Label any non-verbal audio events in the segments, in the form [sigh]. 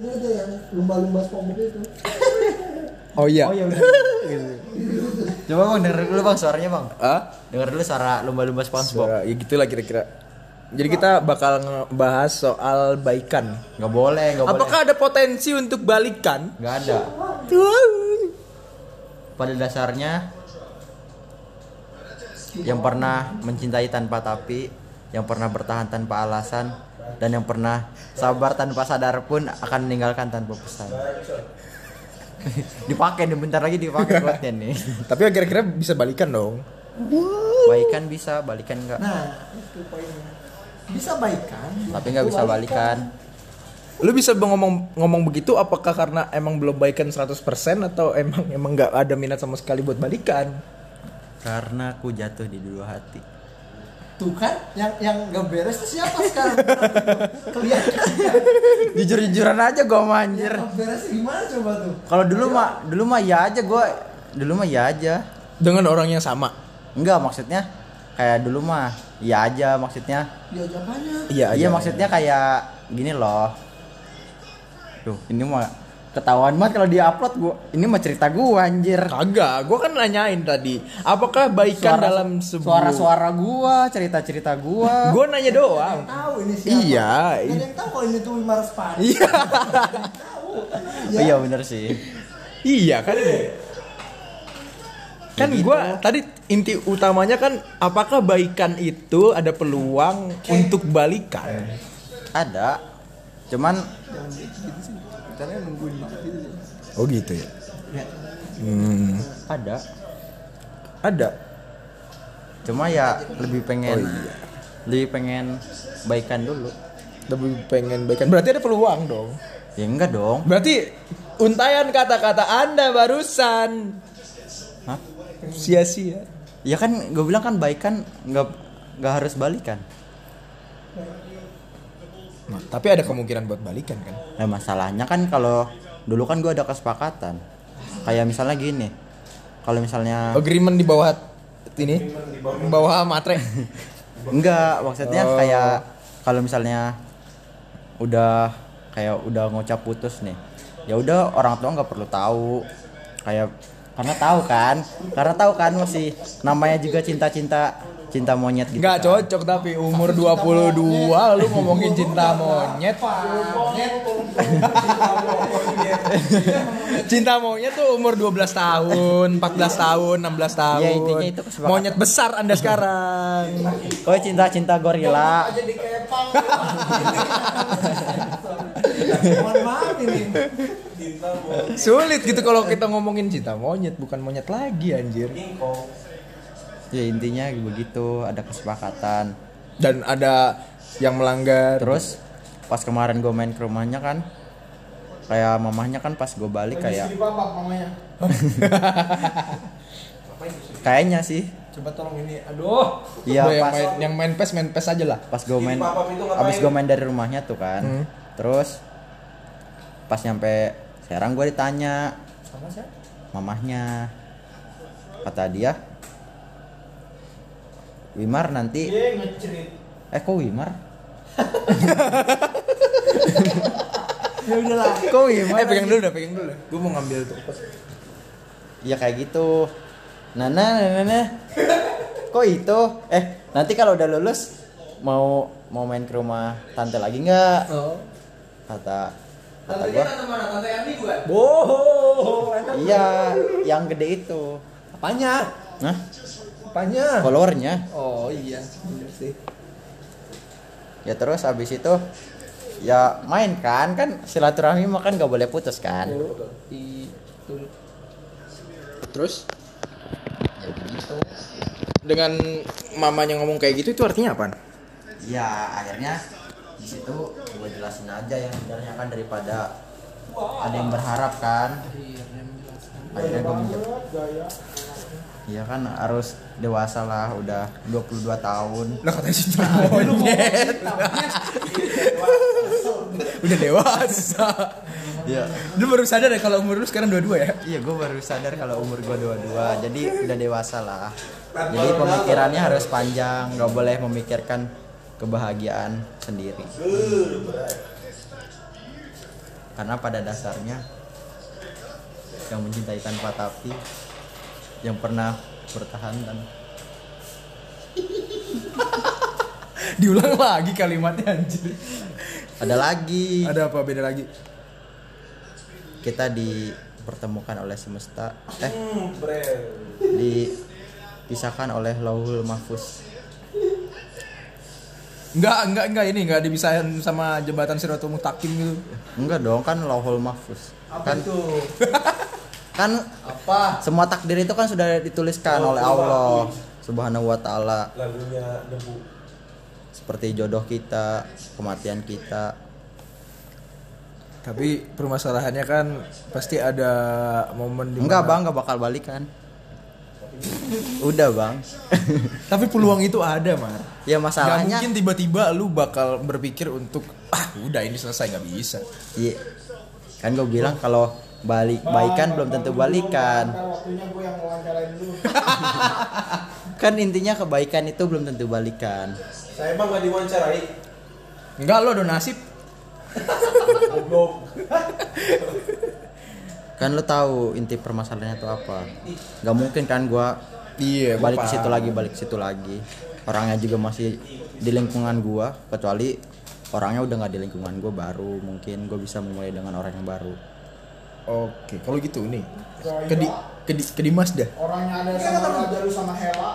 Ini aja yang lumba-lumba SpongeBob itu. Oh iya. Oh iya. Coba bang denger dulu bang suaranya bang. Ah? Denger dulu suara lumba-lumba SpongeBob. Suara, ya gitulah kira-kira. Jadi kita bakal ngebahas soal baikan. Nggak boleh, boleh. Apakah ada potensi untuk balikan? Nggak ada. Pada dasarnya yang pernah mencintai tanpa tapi, yang pernah bertahan tanpa alasan, dan yang pernah sabar tanpa sadar pun akan meninggalkan tanpa pesan. [laughs] dipakai nih bentar lagi dipakai buatnya nih. [laughs] Tapi kira-kira bisa balikan dong. Baikan bisa, balikan enggak. Nah, itu poinnya. Bisa baikan. Tapi nggak bisa balikan. Lu bisa ngomong ngomong begitu apakah karena emang belum baikan 100% atau emang emang nggak ada minat sama sekali buat balikan? Karena aku jatuh di dua hati. Tuh kan, yang yang gak beres tuh siapa sekarang? Kelihatan [laughs] ya. Jujur-jujuran aja gua mah anjir. Yang gak beres gimana coba tuh? Kalau dulu mah dulu mah ya aja gua dulu mah ya aja. Dengan orang yang sama. Enggak maksudnya kayak dulu mah ya aja maksudnya. Dia apanya? Iya, Iya maksudnya kayak gini loh. Tuh, ini mah ketahuan banget kalau dia upload gua. Ini mah cerita gua anjir. Kagak, gua kan nanyain tadi, apakah baikan dalam sebuah suara-suara gua, cerita-cerita gua. Gua nanya doang. Tahu ini siapa? Iya, tahu kalau ini tuh Wimar Spani. Iya. Iya bener sih. iya kan. Kan Ya gitu. gua tadi inti utamanya kan apakah baikan itu ada peluang untuk balikan? Ada. Cuman Karena nungguin gitu. Oh gitu ya. Hmm, ada. ada. Cuma ya lebih pengen Oh, iya. lebih pengen baikan dulu. Lebih pengen baikan. Berarti ada peluang dong. Ya enggak dong. Berarti untayan kata-kata Anda barusan Hah? sia-sia. Ya kan gue bilang kan baikan nggak nggak harus balikan. Nah, tapi ada kemungkinan buat balikan kan? Nah masalahnya kan kalau dulu kan gue ada kesepakatan. Kayak misalnya gini. Kalau misalnya Agreement di bawah ini, di bawah matre. [laughs] enggak maksudnya Oh. kayak kalau misalnya udah kayak udah ngucap putus nih. Ya udah orang tua nggak perlu tahu. Kayak karena tahu kan, karena tahu kan masih namanya juga cinta-cinta cinta monyet gitu. Nggak kan. cocok tapi umur 22 lu ngomongin cinta monyet. [laughs] cinta monyet tuh umur 12 tahun, 14 tahun, 16 tahun. Ya, intinya itu kesepakatan. Monyet besar Anda sekarang. Oh cinta-cinta gorila. Jadi kepang. Mohon maaf ini. Sulit gitu kalau kita ngomongin cinta monyet, bukan monyet lagi anjir. Ya intinya begitu, ada kesepakatan. Dan ada yang melanggar. Terus pas kemarin gue main ke rumahnya kan, kayak mamahnya kan pas gue balik kayak, mamanya. [laughs] kayaknya sih, Coba tolong ini. Aduh. iya yang main yang main pes main pes aja lah. pas gue main, abis gue main dari rumahnya tuh kan, Hmm. terus pas nyampe Serang gue ditanya Sama saya. mamahnya, kata dia, Wimar nanti, eh kok Wimar? [laughs] Ya udahlah. Kok Wimar? Eh pegang dulu dah, pegang dulu. Gue mau ngambil tuh. Ya kayak gitu. Nana, nana, nana. Kok itu? Eh, nanti kalau udah lulus mau mau main ke rumah tante lagi nggak? Oh. Kata kata gua. mana? Tante Andi bukan? Boh. Iya, yang gede itu. Apanya? Nah, Apanya? followernya. Oh iya, bener sih. Ya terus habis itu ya main kan kan silaturahmi mah kan nggak boleh putus kan. Itu. Terus Ya begitu. dengan mamanya ngomong kayak gitu itu artinya apa? Ya akhirnya di situ gue jelasin aja yang sebenarnya kan daripada ada yang berharap kan. Akhirnya gue menjawab. Iya kan harus dewasa lah udah 22 tahun. Lah katanya cinta [laughs] monyet. [laughs] Udah dewasa. Iya. Lu baru sadar ya kalau umur lu sekarang dua-dua ya? Iya gue baru sadar kalau umur gue 22 jadi udah dewasa lah. Jadi pemikirannya harus panjang, nggak boleh memikirkan kebahagiaan sendiri. karena pada dasarnya yang mencintai tanpa tapi yang pernah bertahan dan [laughs] Diulang lagi kalimatnya anjir. ada lagi Ada apa beda lagi? kita dipertemukan oleh semesta eh dipisahkan oleh lauhul mahfuz Enggak, enggak, enggak ini enggak dipisahin sama jembatan Siratul Mustaqim gitu. enggak dong kan lauhul mahfuz Apa kan itu? [laughs] kan Apa? semua takdir itu kan sudah dituliskan oleh Allah subhanahu wa taala lagunya debu seperti jodoh kita kematian kita Tapi permasalahannya kan pasti ada momen di enggak bang enggak bakal balikan [laughs] udah bang Tapi peluang itu ada, Mar. ya Gak masalahnya mungkin tiba-tiba lu bakal berpikir untuk ah udah ini selesai nggak bisa. Iya. kan gue bilang kalau balik baikan belum tentu balikan. Gue [laughs] kan intinya kebaikan itu belum tentu balikan. Saya emang nggak diwawancarai. Enggak lo nasib. goblok. Kan lo tahu inti permasalahannya itu apa. Nggak mungkin kan gua Iya, balik ke situ lagi balik ke situ lagi. Orangnya juga masih di lingkungan gua kecuali orangnya udah nggak di lingkungan gua baru. Mungkin gue bisa memulai dengan orang yang baru Oke, kalau gitu nih. Ke di ke di, ke Dimas dah. Orangnya ada sama Raja lu sama Hela.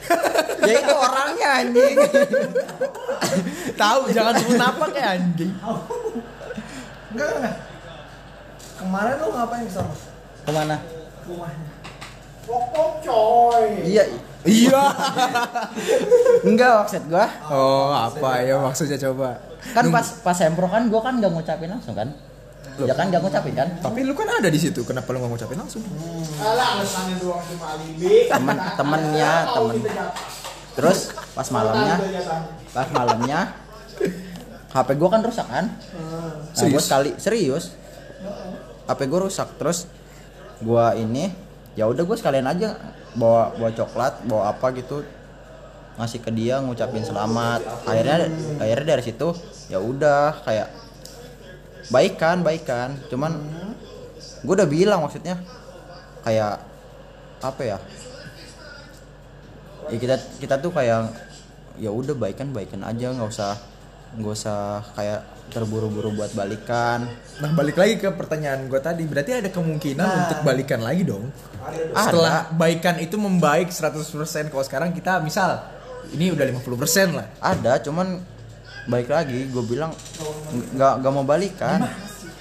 [laughs] ya itu orangnya anjing [laughs] Tahu jangan sebut apa kayak anjing. Enggak, enggak. Kemarin lu ngapain ke sana? ke mana Rumahnya. Pok-pok coy. iya Iya. [laughs] enggak maksud gua Oh, apa ya maksudnya coba? kan pas pas sempro kan gua kan nggak ngucapin langsung kan ya kan nggak ngucapin kan? Tapi lu kan ada di situ, kenapa lu nggak ngucapin langsung? Alah, alasannya doang cuma alibi. temen temennya temen. terus pas malamnya? pas malamnya? HP gua kan rusak kan? Nah, Serius? gua sekali serius. HP gua rusak. Terus gua ini ya udah gua sekalian aja bawa bawa coklat bawa apa gitu. Ngasih ke dia ngucapin selamat. Akhirnya akhirnya dari situ ya udah kayak baikan baikan. Cuman gue udah bilang maksudnya kayak apa ya? Ya kita kita tuh kayak ya udah baikan baikan aja. Nggak usah nggak usah kayak terburu-buru buat balikan. Nah, balik lagi ke pertanyaan gue tadi, berarti ada kemungkinan untuk balikan lagi dong. Setelah baikan itu membaik 100% kalau sekarang kita misal ini udah 50% lah. ada cuman baik lagi gue bilang nggak nggak mau balikan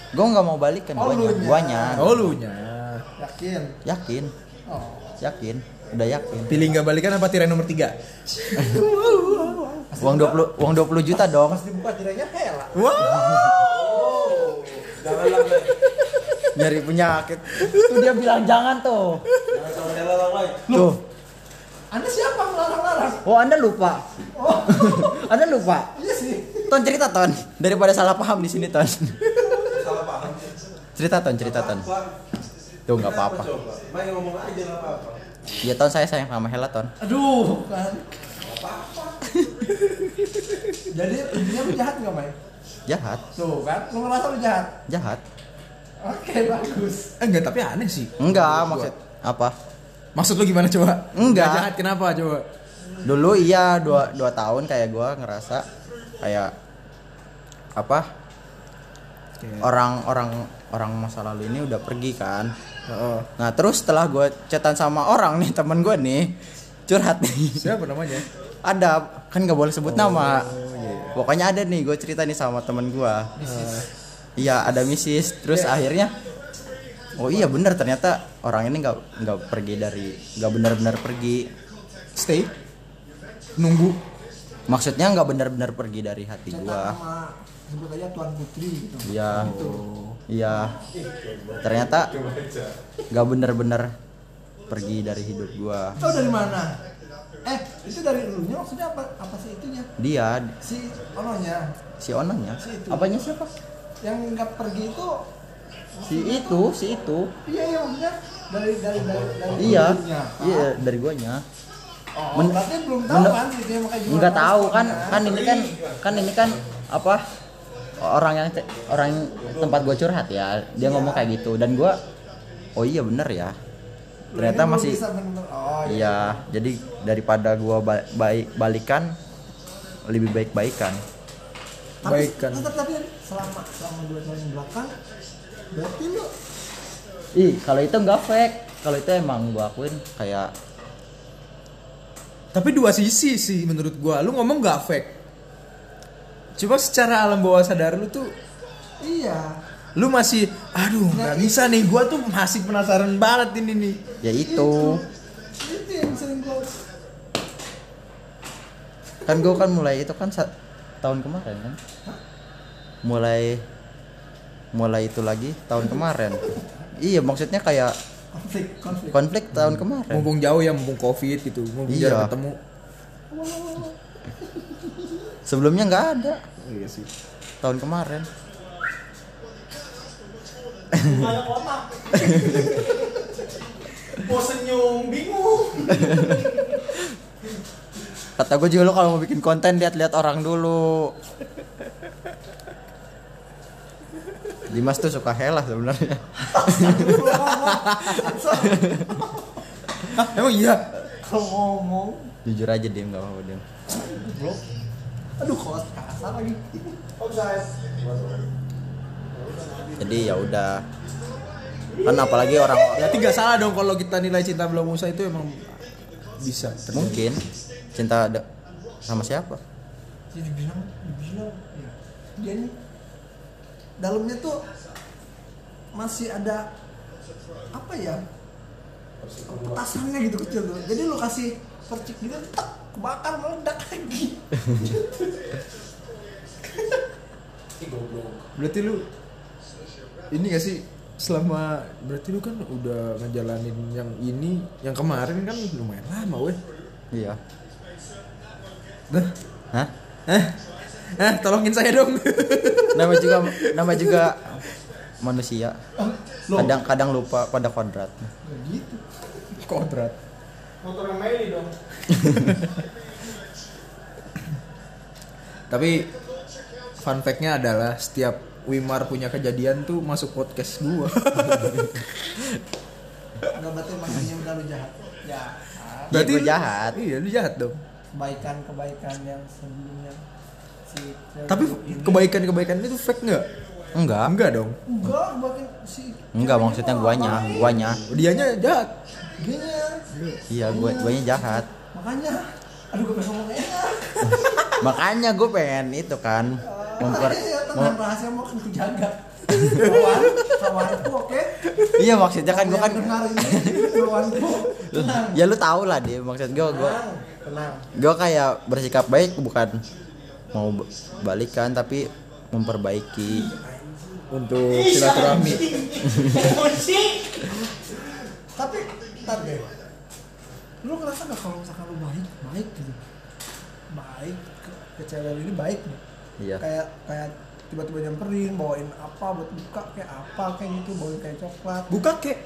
gue nggak mau balikan Oh, guanya lunya. guanya Oh lu nya. Yakin? yakin Oh. yakin udah yakin Pilih nggak balikan apa tirai nomor 3? uang 20 uang 20 juta dong Pas dibuka tirainya Hela. Wow. Blay. nyari penyakit tuh dia bilang jangan tuh jangan sama tuh Anda siapa melarang-larang? oh anda lupa? Oh, [laughs] anda lupa? Iya sih. ton cerita ton. Daripada salah paham di sini ton. Salah paham. Cerita ton cerita ton. Tuh nggak apa-apa. Main ngomong aja nggak apa-apa. Ya ton saya sayang sama Hela ton. Aduh, kan. Jadi intinya lu jahat nggak, Mai? jahat. Tuh kan, lu ngerasa lu jahat. jahat. Oke, bagus. Eh, enggak, tapi aneh sih. enggak maksud apa Maksud lu gimana coba? Enggak. jahat kenapa coba? dulu iya dua, dua tahun kayak gua ngerasa kayak apa Kayak- orang masa lalu ini udah pergi kan. Oh, nah terus setelah gue chatan sama orang nih [laughs] temen gue nih curhat nih. Siapa namanya? ada kan nggak boleh sebut nama. Pokoknya ada nih gue cerita nih sama temen gue iya ada misis. Terus akhirnya oh iya bener ternyata orang ini nggak nggak pergi dari nggak benar-benar pergi Stay. Nunggu. maksudnya nggak benar-benar pergi dari hati Sama sebut aja Tuan Putri gitu. iya iya ternyata nggak benar-benar pergi dari hidup gue Tahu dari mana? Eh, itu dari elunya maksudnya apa? Apa sih itunya? dia Si ononya si onanya Si itu. apanya siapa yang nggak pergi itu si itu si itu. Iya iya maksudnya dari dari dari dari iya. iya dari guanya Oh, Men- berarti belum tahu men- kan gitu ya makanya nggak tahu. kan paspornya. kan ini kan kan ini kan apa orang yang orang yang tempat gue curhat ya. Dia ngomong kayak gitu. Dan gue oh iya bener ya. Ternyata Lu ini masih oh iya. iya. jadi daripada gue ba- baik balikan lebih baik baikan Tapi, Baikkan. tetap tapi selama selama dua tahun belakang berarti lu ih kalau itu nggak fake. Kalau itu emang gue akuin kayak Tapi dua sisi sih menurut gua. Lu ngomong gak fake. Cuma secara alam bawah sadar lu tuh iya. lu masih aduh nggak bisa nih. Gua tuh masih penasaran banget ini nih. ya itu. Itu yang sering gua kan gue kan mulai itu kan tahun kemarin kan. Mulai mulai itu lagi tahun kemarin. Iya maksudnya kayak konflik konflik. konflik tahun kemarin. Mumpung jauh ya, mumpung covid gitu, mumpung Iya. jarang ketemu. sebelumnya nggak ada. Iya sih. tahun kemarin. [laughs] Mau senyum bingung. Kata gue juga lo kalau mau bikin konten lihat-lihat orang dulu Dimas tuh suka helah sebenarnya. [laughs] Emang iya? kalau ngomong. Jujur aja dia nggak apa-apa dia goblok aduh kok kasar lagi. Jadi ya udah. Kan apalagi orang Berarti gak salah dong kalau kita nilai cinta belum usai itu emang bisa. terjadi. mungkin. Cinta ada sama siapa? Jadi dibilang dibilang ya dia nih dalamnya tuh masih ada apa ya? Petasannya gitu kecil tuh. Jadi lu kasih percik gitu tak kebakar meledak lagi. Berarti lu ini gak sih? Selama berarti lu kan udah ngejalanin yang ini yang kemarin kan lumayan lama weh. iya. Dah. Hah? Eh, tolongin saya dong. [laughs] nama juga nama juga manusia kadang kadang lupa pada kodrat gitu Kodrat. Motornya Meli dong. Tapi fun fact-nya adalah setiap Wimar punya kejadian tuh masuk podcast gua. [laughs] nggak berarti maksudnya udah lu jahat ya Berarti jahat. Iya, lu jahat dong. kebaikan kebaikan yang sebelumnya Tapi kebaikan-kebaikan itu fake nggak? enggak. Enggak dong. enggak si enggak maksudnya guanya guanya. Dianya jahat. Dianya. iya gua guanya jahat. Makanya. Aduh gue pengen ngomong enak. [laughs] Makanya gue pengen itu kan memper Makanya ya, tenang rahasia mau kan kujaga kawan kawanku oke? Iya maksudnya kan gue kan dengar ini kawanku ya lu tau lah dia maksud gue gue tenang tenang. gue kayak bersikap baik bukan mau balikan tapi memperbaiki. Untuk silaturahmi. tapi ntar deh. Lu ngerasa gak kalau misalkan lu baik baik gitu? Baik ke, ke cewek ini baik nih? Iya. Kayak kayak tiba-tiba nyamperin bawain apa buat buka kayak apa kayak gitu bawain kayak coklat. Buka kek.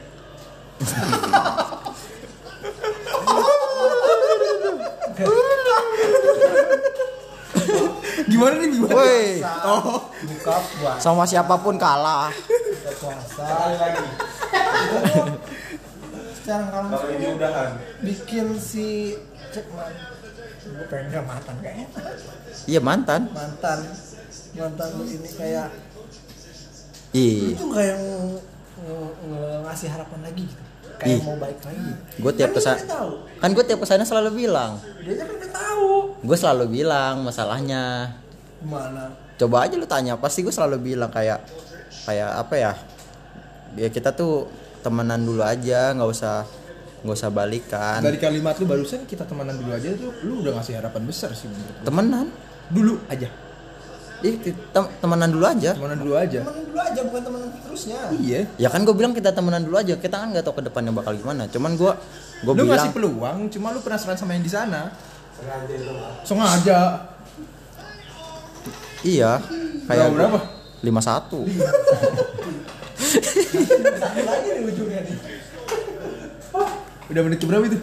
Gimana nih gimana? woi. Oh buka puasa. Sama siapa pun kalah. Puasa Sekali lagi. sekarang kalau ini udahan. bikin si cek man. Gue pengen gak mantan kayaknya iya mantan. Mantan. Mantan lu ini kayak ih tuh kayak ng- ng- ng- ngasih harapan lagi gitu? Kayak Ih. mau baik lagi. Gue tiap Kan ke sana kan gue tiap ke sana selalu bilang. Dia kan udah tahu. Gue selalu bilang masalahnya gimana coba aja lu tanya pasti gue selalu bilang kayak kayak apa ya ya kita tuh temenan dulu aja nggak usah nggak usah balikan Dari kalimat lu barusan kita temenan dulu aja tuh lu udah ngasih harapan besar sih menurut gua. temenan Dulu aja. ih tem- temenan dulu aja Temenan dulu aja. temenan dulu aja bukan temenan terusnya Iya. ya kan gue bilang kita temenan dulu aja kita kan nggak tahu ke depannya bakal gimana cuman gue gue Lu bilang ngasih peluang, cuma lu penasaran sama yang di sana. Sengaja. Iya kayak Berapa, berapa? lima satu lagi nih ujungnya nih Udah menit berapa itu?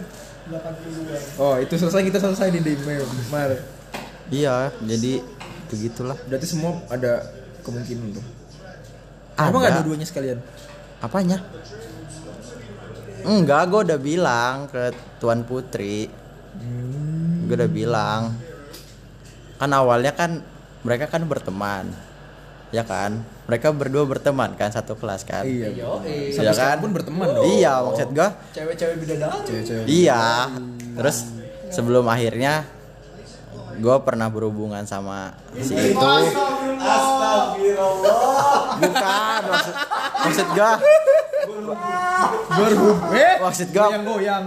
82 Oh, itu selesai kita selesai di email. Mar. iya jadi begitulah Berarti semua ada kemungkinan tuh. Ada. Apa nggak dua-duanya sekalian? Apanya? Enggak, gue udah bilang ke Tuan Putri. Gue udah bilang. Kan awalnya kan mereka kan berteman. Ya kan? Mereka berdua berteman kan satu kelas kan? Iya. Iya Sampai sekarang kan? pun berteman dong. Iya, maksud gue Cewek-cewek bidadari. Cewek-cewek. Iya. Terus sebelum akhirnya gue pernah berhubungan sama si itu. Bukan maksud maksud gue Berhubung. Eh, maksud gue goyang-goyang.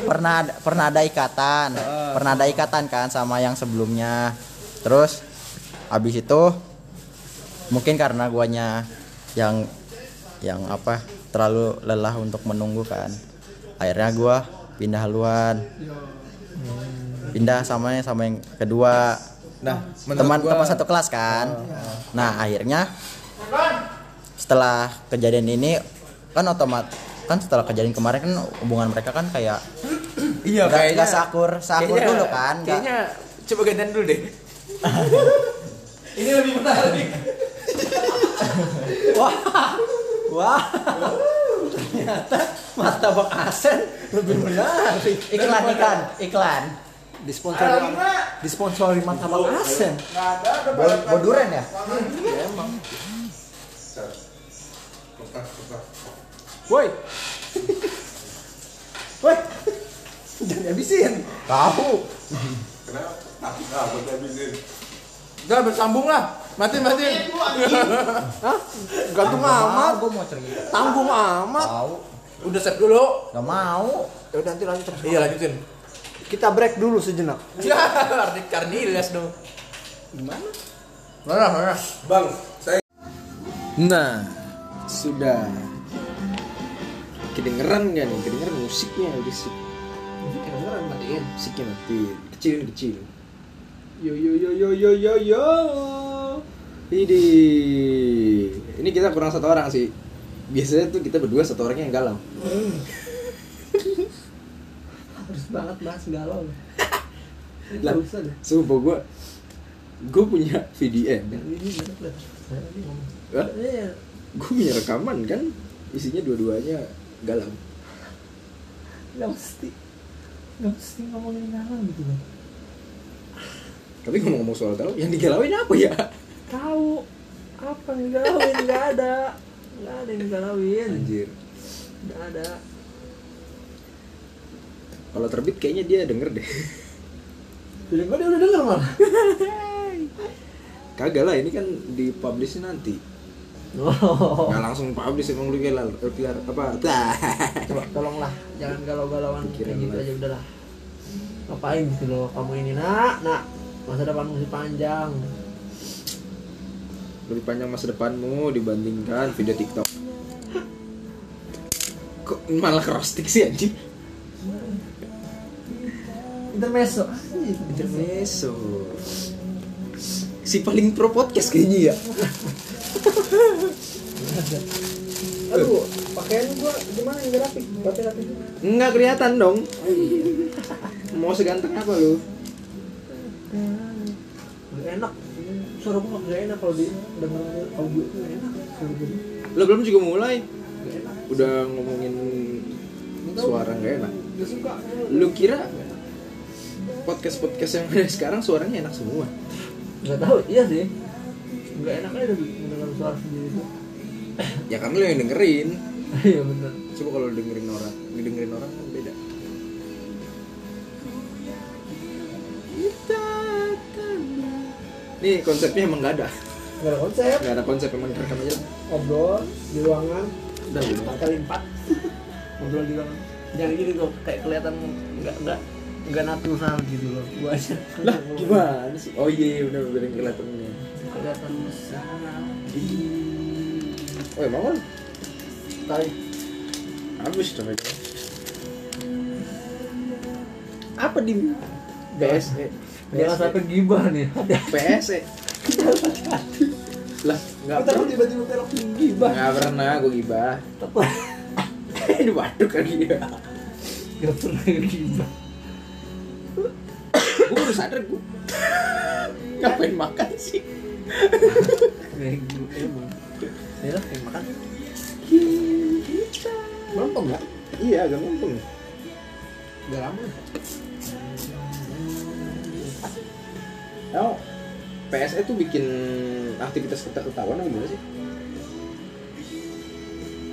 pernah ada- pernah ada ikatan pernah ada ikatan kan sama yang sebelumnya terus abis itu mungkin karena guanya yang yang apa terlalu lelah untuk menunggu kan. Akhirnya gua pindah haluan pindah sama yang sama yang kedua. Nah, teman gua- teman satu kelas kan. Nah akhirnya setelah kejadian ini kan otomat kan setelah kejadian kemarin kan hubungan mereka kan kayak Iya, nggak kayaknya nggak sakur sakur kayaknya- dulu kan Kayaknya coba gantian dulu deh. [laughs] Ini lebih menarik. [laughs] Wah. Wah. Ternyata martabak asen lebih menarik. iklan iklan iklan Disponsori disponsori martabak asen. boduren ya Woi. Woi. Jangan habisin. tahu Udah bersambung lah. Mati mati. [laughs] Hah? Gantung amat. gue mau cerita Tanggung amat. tahu Udah set dulu. nggak mau Ya udah nanti lanjut terus. Iya lanjutin. Kita break dulu sejenak. Ya, [laughs] Ardi Karnilas dong. Gimana? Mana mana. Bang, saya Nah, sudah. Kedengeran nggak nih? Kedengeran musiknya berisik. Kedengeran matiin. Musiknya mati. Kecil kecil. Yo yo yo yo yo yo yo. Ini ini kita kurang satu orang sih. Biasanya tuh kita berdua satu orangnya yang galau. Harus banget bahas galau. [laughs] Lah. Gak usah deh. Sumpah gue gue punya VDN. Hah? Iya. Gue punya rekaman kan isinya dua-duanya galau. Gak mesti. Gak mesti ngomongin galau gitu kan. Tapi ngomong-ngomong soal galau, yang digalauin apa ya? Tahu apa yang galauin nggak ada. Nggak ada yang galauin. Anjir. Nggak ada. Kalau terbit kayaknya dia denger deh. Jadi gue dia udah denger malah. Kagak lah, ini kan dipublish nanti. Oh. Nggak langsung publish emang lu lal- biar apa? Coba tolonglah jangan galau-galauan kayak gitu aja udahlah. Ngapain gitu loh kamu ini nak nak masa depan masih panjang. Lebih panjang masa depanmu dibandingkan video TikTok. Kok malah crosstik sih anjing? Intermezzo. Intermezzo. Si paling pro podcast kayaknya ya. [laughs] Aduh, pakaian gua gimana yang rapi? Rapi rapi. Enggak kelihatan dong. Mau seganteng apa lu? Gak enak. Suara gua gak enak kalau di denger audio itu gak enak. Lo belum juga mulai. Gak enak. Udah ngomongin suara nggak enak. Gak suka. Lu kira podcast podcast yang ada sekarang suaranya enak semua? Gak tahu, iya sih. Gak enak aja mendengar suara sendiri tuh. Ya kan lu yang dengerin. [laughs] Iya bener. Coba kalau dengerin orang, dengerin orang Nih konsepnya emang gak ada. Gak ada konsep. Gak ada konsep emang rekam aja. Ngobrol di ruangan. Udah udah. empat kali empat [laughs] ngobrol di ruangan jangan gini dong kayak kelihatan nggak nggak nggak natural gitu loh gua aja Lah gimana sih? Oh iya udah udah kelihatannya. kelihatan Oh emang kan? tadi Habis coba. Apa di BSE? Jangan sampai gibah nih PSE. [laughs] lah nggak kita pernah tiba-tiba belok gibah nggak pernah gue gibah [laughs] ini waduk lagi dia nggak pernah gibah gue baru sadar gue ngapain makan sih emang. Ya lah, yang makan. Melompong nggak? Iya, agak mumpung. Gak lama. Oh, PSE tuh bikin aktivitas kita ketahuan apa gimana sih?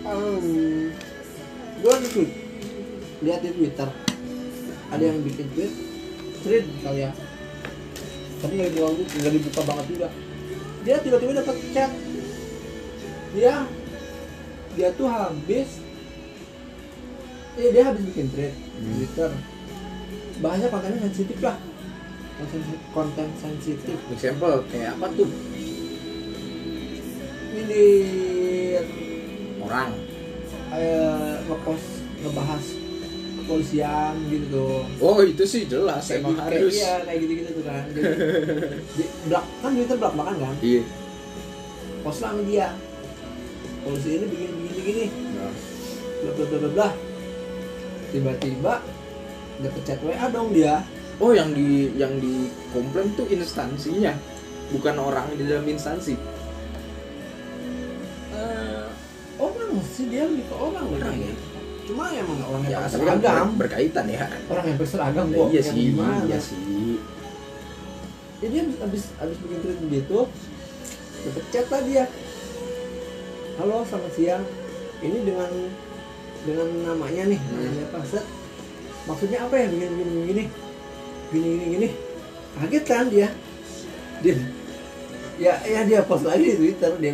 Um, gue tweet lihat di Twitter. Ada yang bikin tweet thread kali ya. Tapi nggak dibuka nggak dibuka banget juga. Dia tiba-tiba dapat chat. Dia dia tuh habis eh dia habis bikin thread di Twitter. Bahasanya kontennya sensitif lah konten sensitif. Example kayak apa tuh? ini Orang. eh, ngepost ngebahas kepolisian gitu Oh, itu sih jelas kayak emang gitu, kayak, harus. iya kayak gitu gitu tuh kan. Jadi [laughs] di, belak kan Twitter belak belakan kan? Iya. post lah dia. Polisi ini begini begini begini. Nah, bla bla bla bla bla. Tiba-tiba dapet chat WA dong dia Oh, yang di yang di komplain tuh instansinya, bukan orang di dalam instansi. Eh, orang sih dia lebih ke orang Orang ya? cuma emang orang yang Ya, pakai tapi kan seragam ber- berkaitan ya. orang yang berseragam Ya, kok iya yang sih, gimana? iya sih. jadi abis abis bikin tweet begitu dapet chat lah dia halo selamat siang ini dengan dengan namanya nih namanya apa set maksudnya apa ya begini begini begini gini gini gini kaget kan dia dia ya ya dia post lagi di twitter dia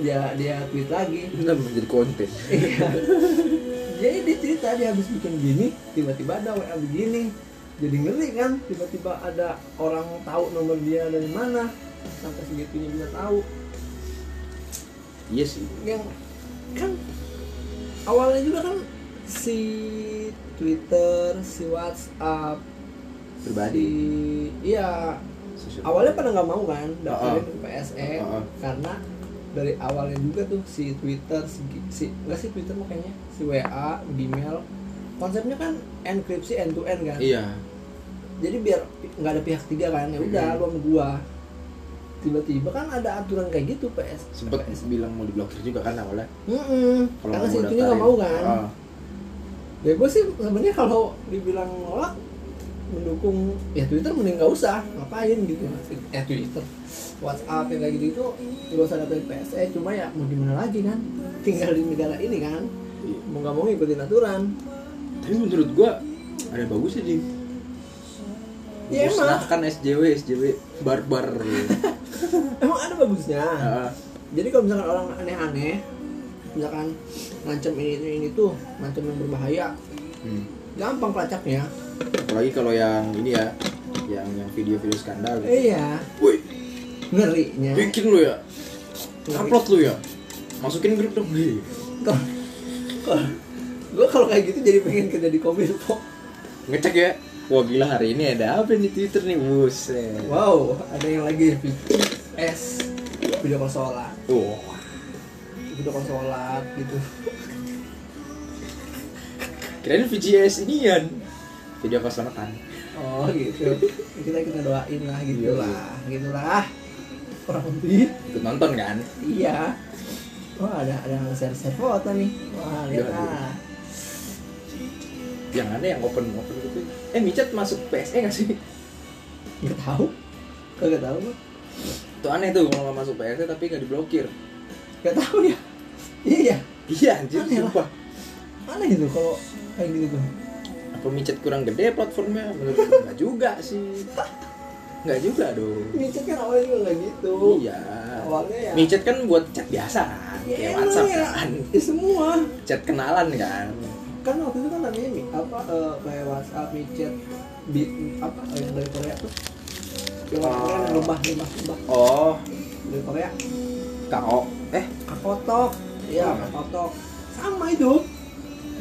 dia dia tweet lagi Benar menjadi konten. Iya. jadi dia cerita dia habis bikin gini tiba-tiba ada wa begini jadi ngeri kan tiba-tiba ada orang tahu nomor dia dari mana sampai segitunya bisa tahu Iya sih. yang kan awalnya juga kan si Twitter si WhatsApp Pribadi. iya Sosial. awalnya pada nggak mau kan daftarin Uh-uh. ke PSE Uh-uh. karena dari awalnya juga tuh si Twitter si, si enggak sih Twitter makanya si WA Gmail konsepnya kan enkripsi end to end kan Iya. jadi biar nggak ada pihak tiga kan ya udah Hmm. lu sama gua tiba-tiba kan ada aturan kayak gitu PS Sempet PS. bilang mau diblokir juga kan awalnya. Mm-mm. Kalau karena si daftarin. nggak mau kan Ah. ya gue sih sebenarnya kalau dibilang nolak mendukung ya Twitter mending nggak usah ngapain gitu eh Twitter WhatsApp yang kayak gitu itu nggak usah dapet PSE cuma ya mau gimana lagi kan tinggal di negara ini kan Iya. mau nggak mau ngikutin aturan Tapi menurut gua ada bagusnya Jim. Ya, emang. Musnahkan SJW SJW barbar. [laughs] emang ada bagusnya Ah, jadi kalau misalkan orang aneh-aneh misalkan ngancem ini ini, ini tuh ngancem yang berbahaya hmm. gampang pelacaknya Apalagi kalau yang ini ya, yang yang video-video skandal. Gitu. iya Woi, ngerinya bikin lu ya, upload lu ya, masukin grup dong. Hei. gue kalau kayak gitu jadi pengen kerja di kominfo Ngecek ya. Wah gila hari ini ada apa nih Twitter nih buset. wow ada yang lagi VPS video call sholat Wah, video call sholat gitu kirain VGS inian. Video keselamatan. oh gitu kita kita doain lah gitulah gitulah kurang lebih Ikut nonton kan? iya wah ada ada yang share share foto nih wah lihat Iya, lah Yang aneh yang open open gitu. Eh Micet masuk PSE gak sih? nggak tahu kagak tahu. Itu aneh tuh kalau nggak masuk PSE tapi nggak diblokir. nggak tahu ya iya Iya anjir Aneh lah. sumpah. aneh itu kalau kayak gitu tuh Apa Micet kurang gede platformnya? Menurut gue nggak juga sih. Nggak juga dong. micet kan awalnya juga nggak gitu Iya. awalnya ya Micet kan buat chat biasa kan, Ya, kayak WhatsApp ya. kan. ya semua Chat kenalan kan. kan waktu itu kan namanya Mi- apa eh, kayak WhatsApp, WeChat, di apa eh, yang dari Korea tuh yang orang Korea yang lebah lebah lebah Oh, dari Korea KO. Eh, kakotok iya Oh. kakotok sama itu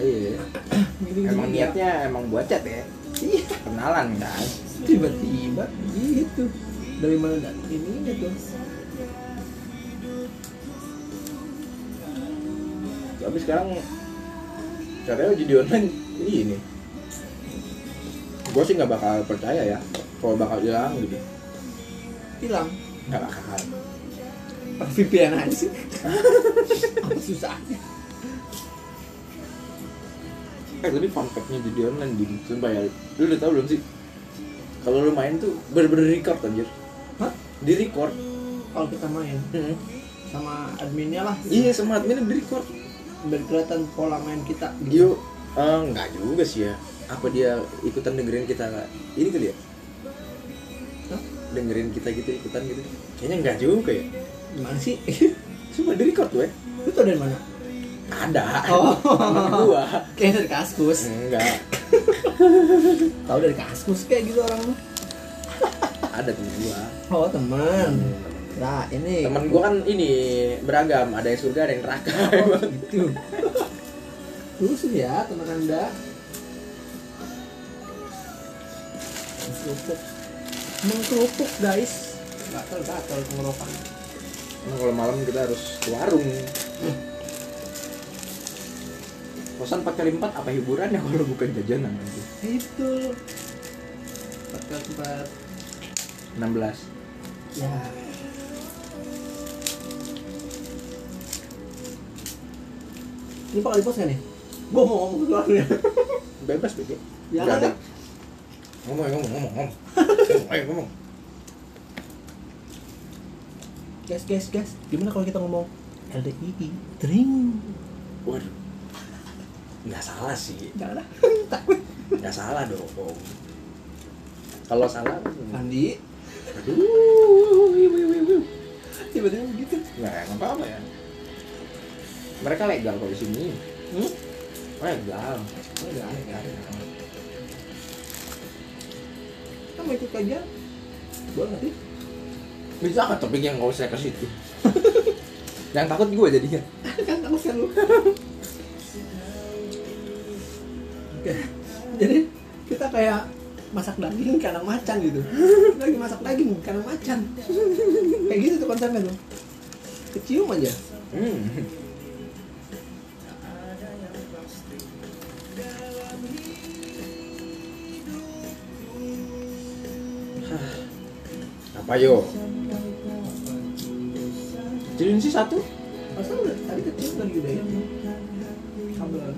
iya. gitu Emang niatnya emang buat chat ya. iya Kenalan kan. tiba-tiba gitu dari mana dat ininya tuh Tapi sekarang caranya uji di online ini ini. Gue sih nggak bakal percaya ya kalau bakal hilang gitu. hilang Nggak bakal. VPN aja sih susahnya Eh tapi fun fact-nya jadi online di Sumpah ya. Lu udah tau belum sih? Kalau lu main tuh bener-bener record anjir. Hah? Di record. Kalau kita main? Sama adminnya lah. Iya sama adminnya di record. Biar kelihatan pola main kita. Yuk eh, Enggak juga sih ya. Apa dia ikutan dengerin kita? Ini kali ya? Hah? Dengerin kita gitu ikutan gitu. Kayaknya enggak juga ya. Gimana sih? [laughs] Cuma di record gue itu tau dari mana Ada. Oh. Temen gua kayak dari kaskus. Enggak. [laughs] Tahu dari kaskus kayak gitu orang mah? [laughs] Ada temen gua. Oh teman nah ini. Temen gua kan ini beragam. Ada yang surga ada yang neraka. Oh, gitu. Terus ya teman anda. Mengkerupuk. Mengkerupuk guys. Gatel gatel tenggorokan Emang kalau malam kita harus ke warung. Kosan 4 kali 4 apa hiburan ya kalau bukan jajanan nanti? itu empat kali empat 16. ya ini pak di kan nih gue mau ngomong keluarnya Bebas bego. Ya, ada. kan? Ngomong ngomong ngomong ngomong. Ngomong, [laughs] Ayo ngomong. guys guys guys gimana kalau kita ngomong LDII drink Waduh. Nggak salah sih. jangan [laughs] takut Nggak salah dong. Kalau salah, Andi tiba-tiba begitu nggak nggak apa-apa ya. Mereka legal kok di sini. hmm? Legal. enggak enggak kita mau ikut kajian boleh nggak sih Bisa kan topik yang nggak usah ke situ. [laughs] yang takut gue jadinya. kan takut kan lu [laughs] kayak masak daging kandang macan gitu. [laughs] Lagi masak daging kandang macan. Kayak gitu tuh konsepnya tuh. Kecium aja. Hmm. Apa yo? Jadi sih satu? masa tadi kecium lagi udah ya. Sambal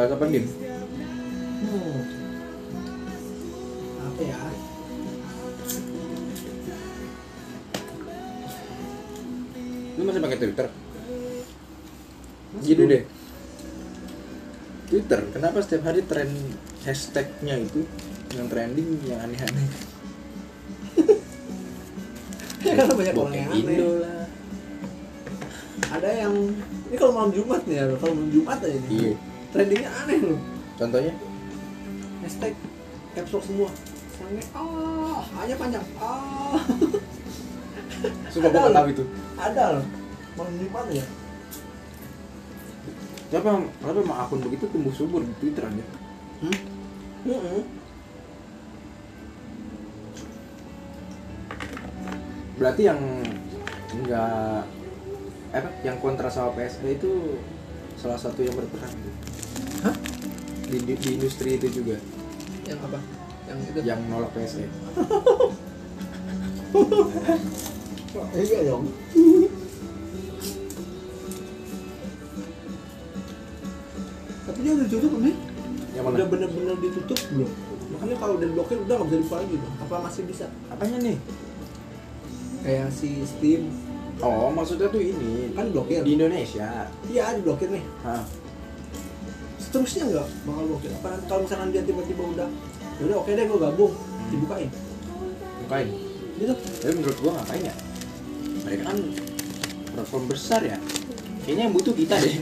Bahasa apa Dim? hmm. apa ya Lu masih pakai Twitter? Gitu deh. Twitter, kenapa setiap hari tren hashtagnya itu yang trending yang aneh-aneh? karena [laughs] banyak orang yang aneh ada yang ini kalau malam Jumat nih ya kalau malam Jumat aja nih Iya. Trendingnya aneh loh Contohnya? hashtag caps lock semua sange ah hanya panjang ah Sumpah gue nggak tahu itu. ada loh Jumat ya Siapa kenapa emang akun begitu tumbuh subur di Twitter aja? hmm? Hmm. Berarti yang enggak apa yang kontra sama PSE itu salah satu yang berperan gitu. Hah? Di, di, di industri itu juga yang apa yang itu yang nolak. PSE. [laughs] iya dong tapi dia udah ditutup nih Yang udah mana? bener-bener ditutup belum makanya kalau udah diblokir udah nggak bisa dibuka lagi dong apa masih bisa Apanya nih? kayak si Steam Oh, maksudnya tuh ini kan diblokir di Indonesia. iya diblokir nih Hah. Seterusnya nggak bakal blokir apa kalau misalkan dia tiba-tiba udah "Ya udah oke deh gue gabung dibukain Bukain. gitu Tapi menurut gua ngapain ya? Mereka kan platform besar ya. Kayaknya yang butuh kita deh.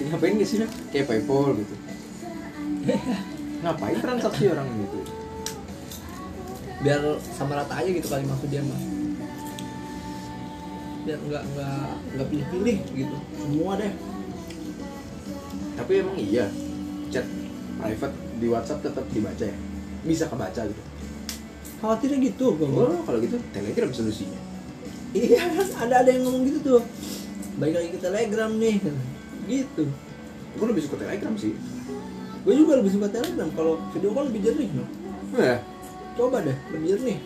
Ngapain gak sih? Dah? Kayak PayPal gitu. [laughs] ngapain transaksi orang gitu? biar sama rata aja gitu kali maksud dia mah biar nggak nggak nggak pilih-pilih gitu semua deh Tapi emang iya chat private di WhatsApp tetap dibaca ya? Bisa kebaca gitu. khawatirnya gitu gue Oh, kalau gitu Telegram solusinya. iya kan ada ada yang ngomong gitu tuh. Baik lagi ke telegram nih. Gitu. Gue lebih suka Telegram sih. gue juga lebih suka telegram. Kalau video call lebih jernih no Ya, coba deh lebih jernih.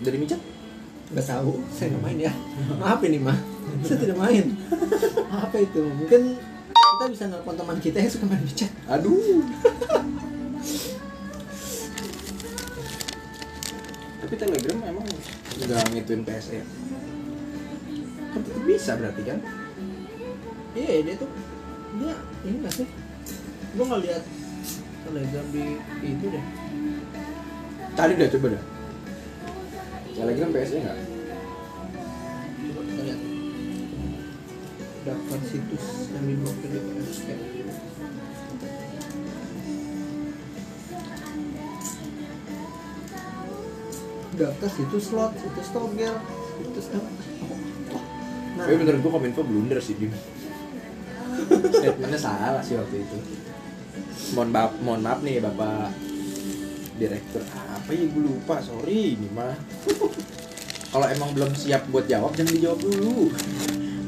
Dari micet. nggak tahu saya nggak main ya. Maaf ini mah saya tidak main. Apa itu? Mungkin kita bisa nelfon teman kita yang suka main chat Aduh. Tapi Telegram emang nggak ngituin PSE. Kan tetep bisa berarti kan? iya dia tuh dia ini nggak sih gue nggak lihat telegram di di itu deh Cari dah coba dah. Telegram PSE nggak? Daftar situs yang diblokir di PSP daftar situs slot situs togel situs apa nah. Tapi menurut gua Kominfo blunder sih Dim. Statementnya salah sih waktu itu. Mohon maaf, mohon maaf nih bapak direktur. Apa ya gue lupa. Sorry ini mah. Kalau emang belum siap buat jawab jangan dijawab dulu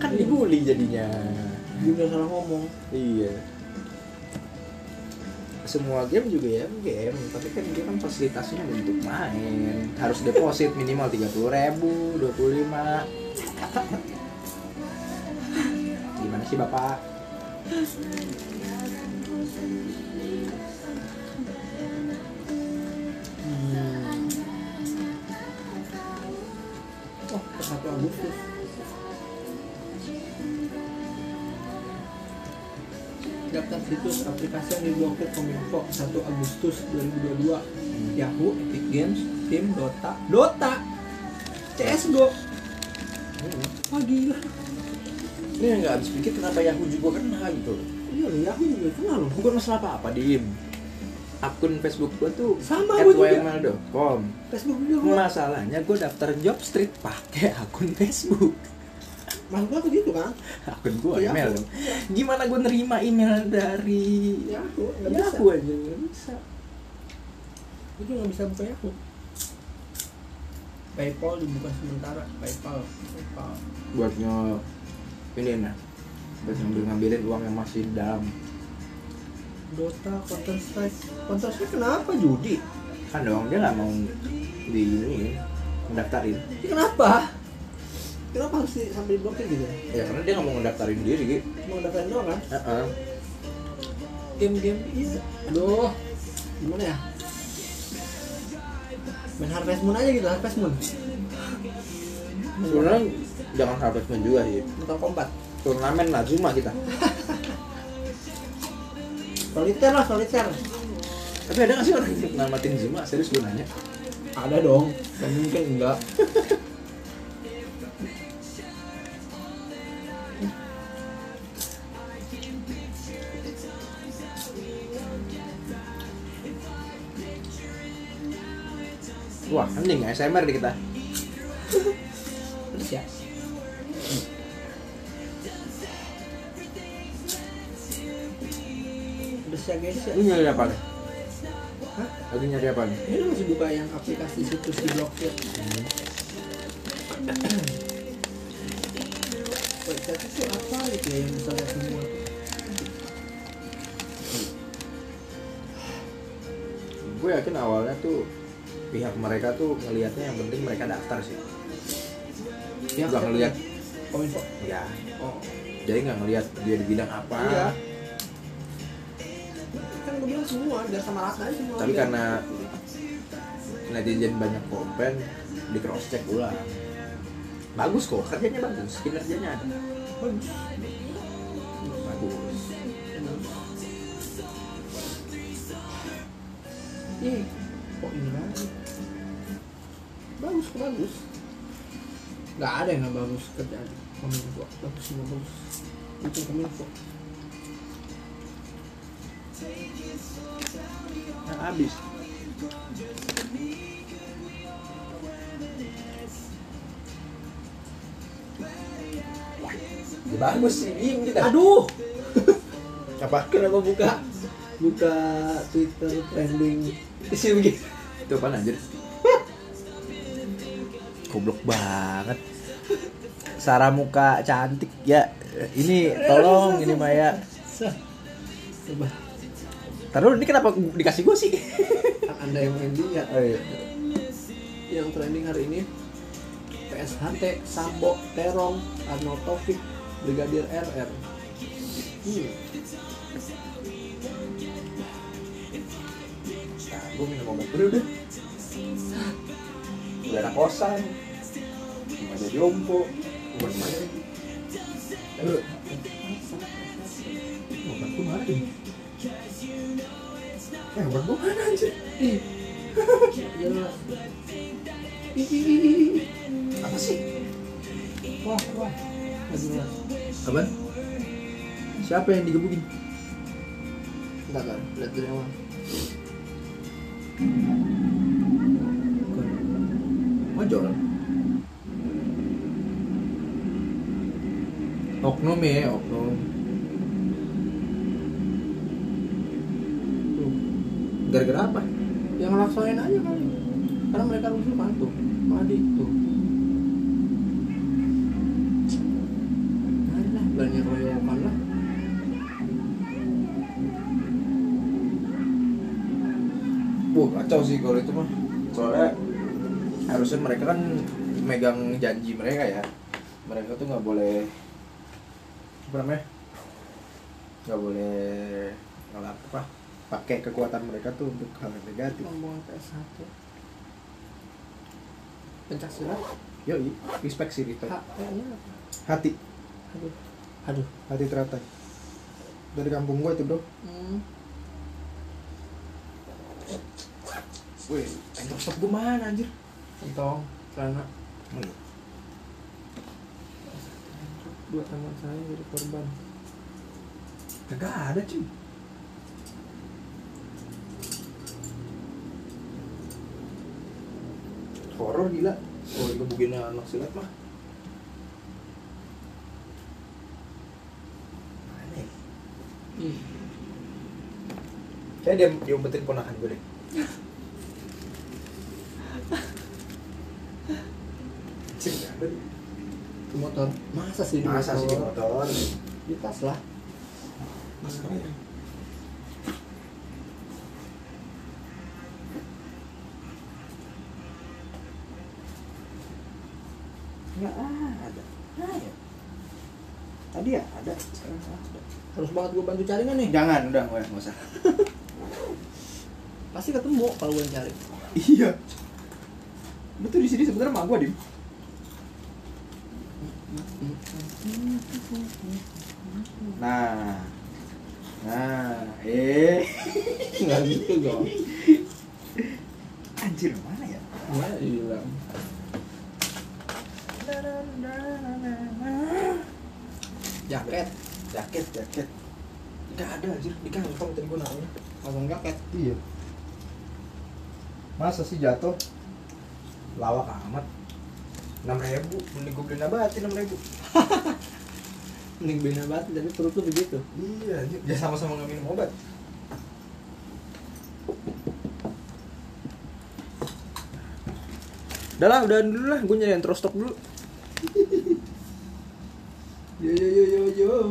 kan dibully jadinya. Udah salah ngomong. Iya. Semua game juga ya game. Tapi kan dia kan fasilitasnya untuk main. Harus deposit minimal tiga puluh ribu dua puluh lima. Gimana sih bapak? Oh ke 1 Agustus daftar situs aplikasi yang diblokir Kominfo 1 Agustus 2022 Yahoo, Epic Games, Steam, Dota. Dota! CSGO Wah gila. Ini yang nggak habis pikir kenapa Yahoo juga kena gitu. Iya loh, Yahoo juga kenal loh. Bukan masalah apa apa dim akun Facebook gua tuh Sama. @yml.com Facebook juga. Masalahnya gua daftar job street pakai akun Facebook Maksud gua tuh gitu kan akun gua Yahoo. email dong. gimana gua nerima email dari Yahoo, nggak bisa. Yahoo aja nggak bisa. Gue juga nggak bisa buka Yahoo. Paypal dibuka sementara Paypal Paypal. Buatnya ini nah. Buat ngambil ngambilin uang yang masih di dalam. Dota, Counter Strike. Counter Strike kenapa judi? kan dong dia nggak mau di ini mendaftarin kenapa? Kenapa harus di, sampai diblokir gitu? ya karena dia nggak mau mendaftarin diri gitu Cuma daftarin doang kan? Heeh. Game-game iya. Aduh. Gimana ya? Main Harvest Moon aja gitu, Harvest Moon. Sebenarnya jangan harvest moon juga sih Mortal Kombat. Turnamen lah Zuma kita. [laughs] Solitaire lah, solitaire. Tapi ada nggak sih orang yang namatin Zuma? Serius gue nanya. Ada dong, kan mungkin enggak [laughs] wah anjing ASMR di kita. Terus ya. Terus ya guys ya lu nyari apa nih? Hah? lagi nyari apa nih? Ini masih buka yang aplikasi situs diblokir Website itu apa gitu ya yang bisa lihat semua gue yakin awalnya tuh pihak mereka tuh ngelihatnya yang penting mereka daftar sih. Ya, Nggak ngeliat. Kominfo? Ya. Oh. Jadi nggak ngelihat dia di bidang apa. Iya. Kan gue bilang semua, biar sama rata aja semua. Tapi Biar- karena netizen banyak komplain di cross check ulang bagus kok kerjanya bagus kinerjanya ada. Bagus. Bagus. Ih, kok ini lagi? Bagus, bagus. Gak ada yang gak bagus kerjaan kominfo. Bagus semua bagus. Itu kominfo. nah, habis ya, bagus sih diem kita Aduh, apa kenapa buka buka Twitter trending isi begitu? itu apa anjir goblok banget Sarah muka cantik ya ini tolong ini Maya Coba. Taruh ini kenapa dikasih gue sih? anda yang main dia Oh iya. yang trending hari ini PSHT, Sambo, Terong, Arnold Taufik, Brigadir RR. Hmm. Gue minum obat dulu deh. Udah anak kosan. Gimana jadi ompo. Obat mana? Aduh. Obat mana nih? Eh, obat gue mana ih, ih. Apa sih? Wah, wah. Apaan? Siapa yang digebukin? Enggak kan, lihat dari awal. Ya, oknum. Gara-gara apa? Yang ngelaksonin aja kali. Karena mereka rusuh tuh. Madi tuh. Mari lah, belanja royokan lah. Wah kacau sih kalau itu mah Soalnya harusnya mereka kan megang janji mereka ya Mereka tuh nggak boleh Apa namanya? Nggak boleh ngelap apa pakai kekuatan mereka tuh untuk hal yang negatif Ngomong PS1. Pencak silat. Yoi, respect sih respect H-nya apa? Hati, Aduh. Aduh. hati teratai Dari kampung gue itu bro Hmm. Wih, entok stop gue mana anjir? Entong, celana. Oh, iya. Dua teman saya jadi korban. Kagak ada cuy Horor gila Oh digebukin anak silat mah? Ih, Kayaknya dia diumpetin ponakan gue deh [laughs] ada nih. Ke motor. Masa sih di Masa motor? sih di motor? Di tas lah. Maskernya Nggak ada Nah, ya. Tadi ya ada, sekarang nggak ada Harus banget gue bantu cari nggak nih? Jangan, udah gue nggak usah Pasti ketemu kalau gue cari. Iya Lu tuh di sini sebenarnya sama gue, Dim Nah Nah, eh [laughs] Nggak gitu dong. Anjir, mana ya? Ya, hilang. Jaket, Jaket, jaket Gak ada anjir, di kantong tadi gue naruhnya pasang jaket. Iya Masa sih jatuh? Lawak amat 6 ribu, mending gue beli nabati 6 ribu. [laughs] Mending beli nabati tapi perut lu begitu. Iya ya sama-sama nggak minum obat. Udah lah, udahan dulu lah, gue nyari yang terus stop dulu. [laughs] Yo yo yo yo yo.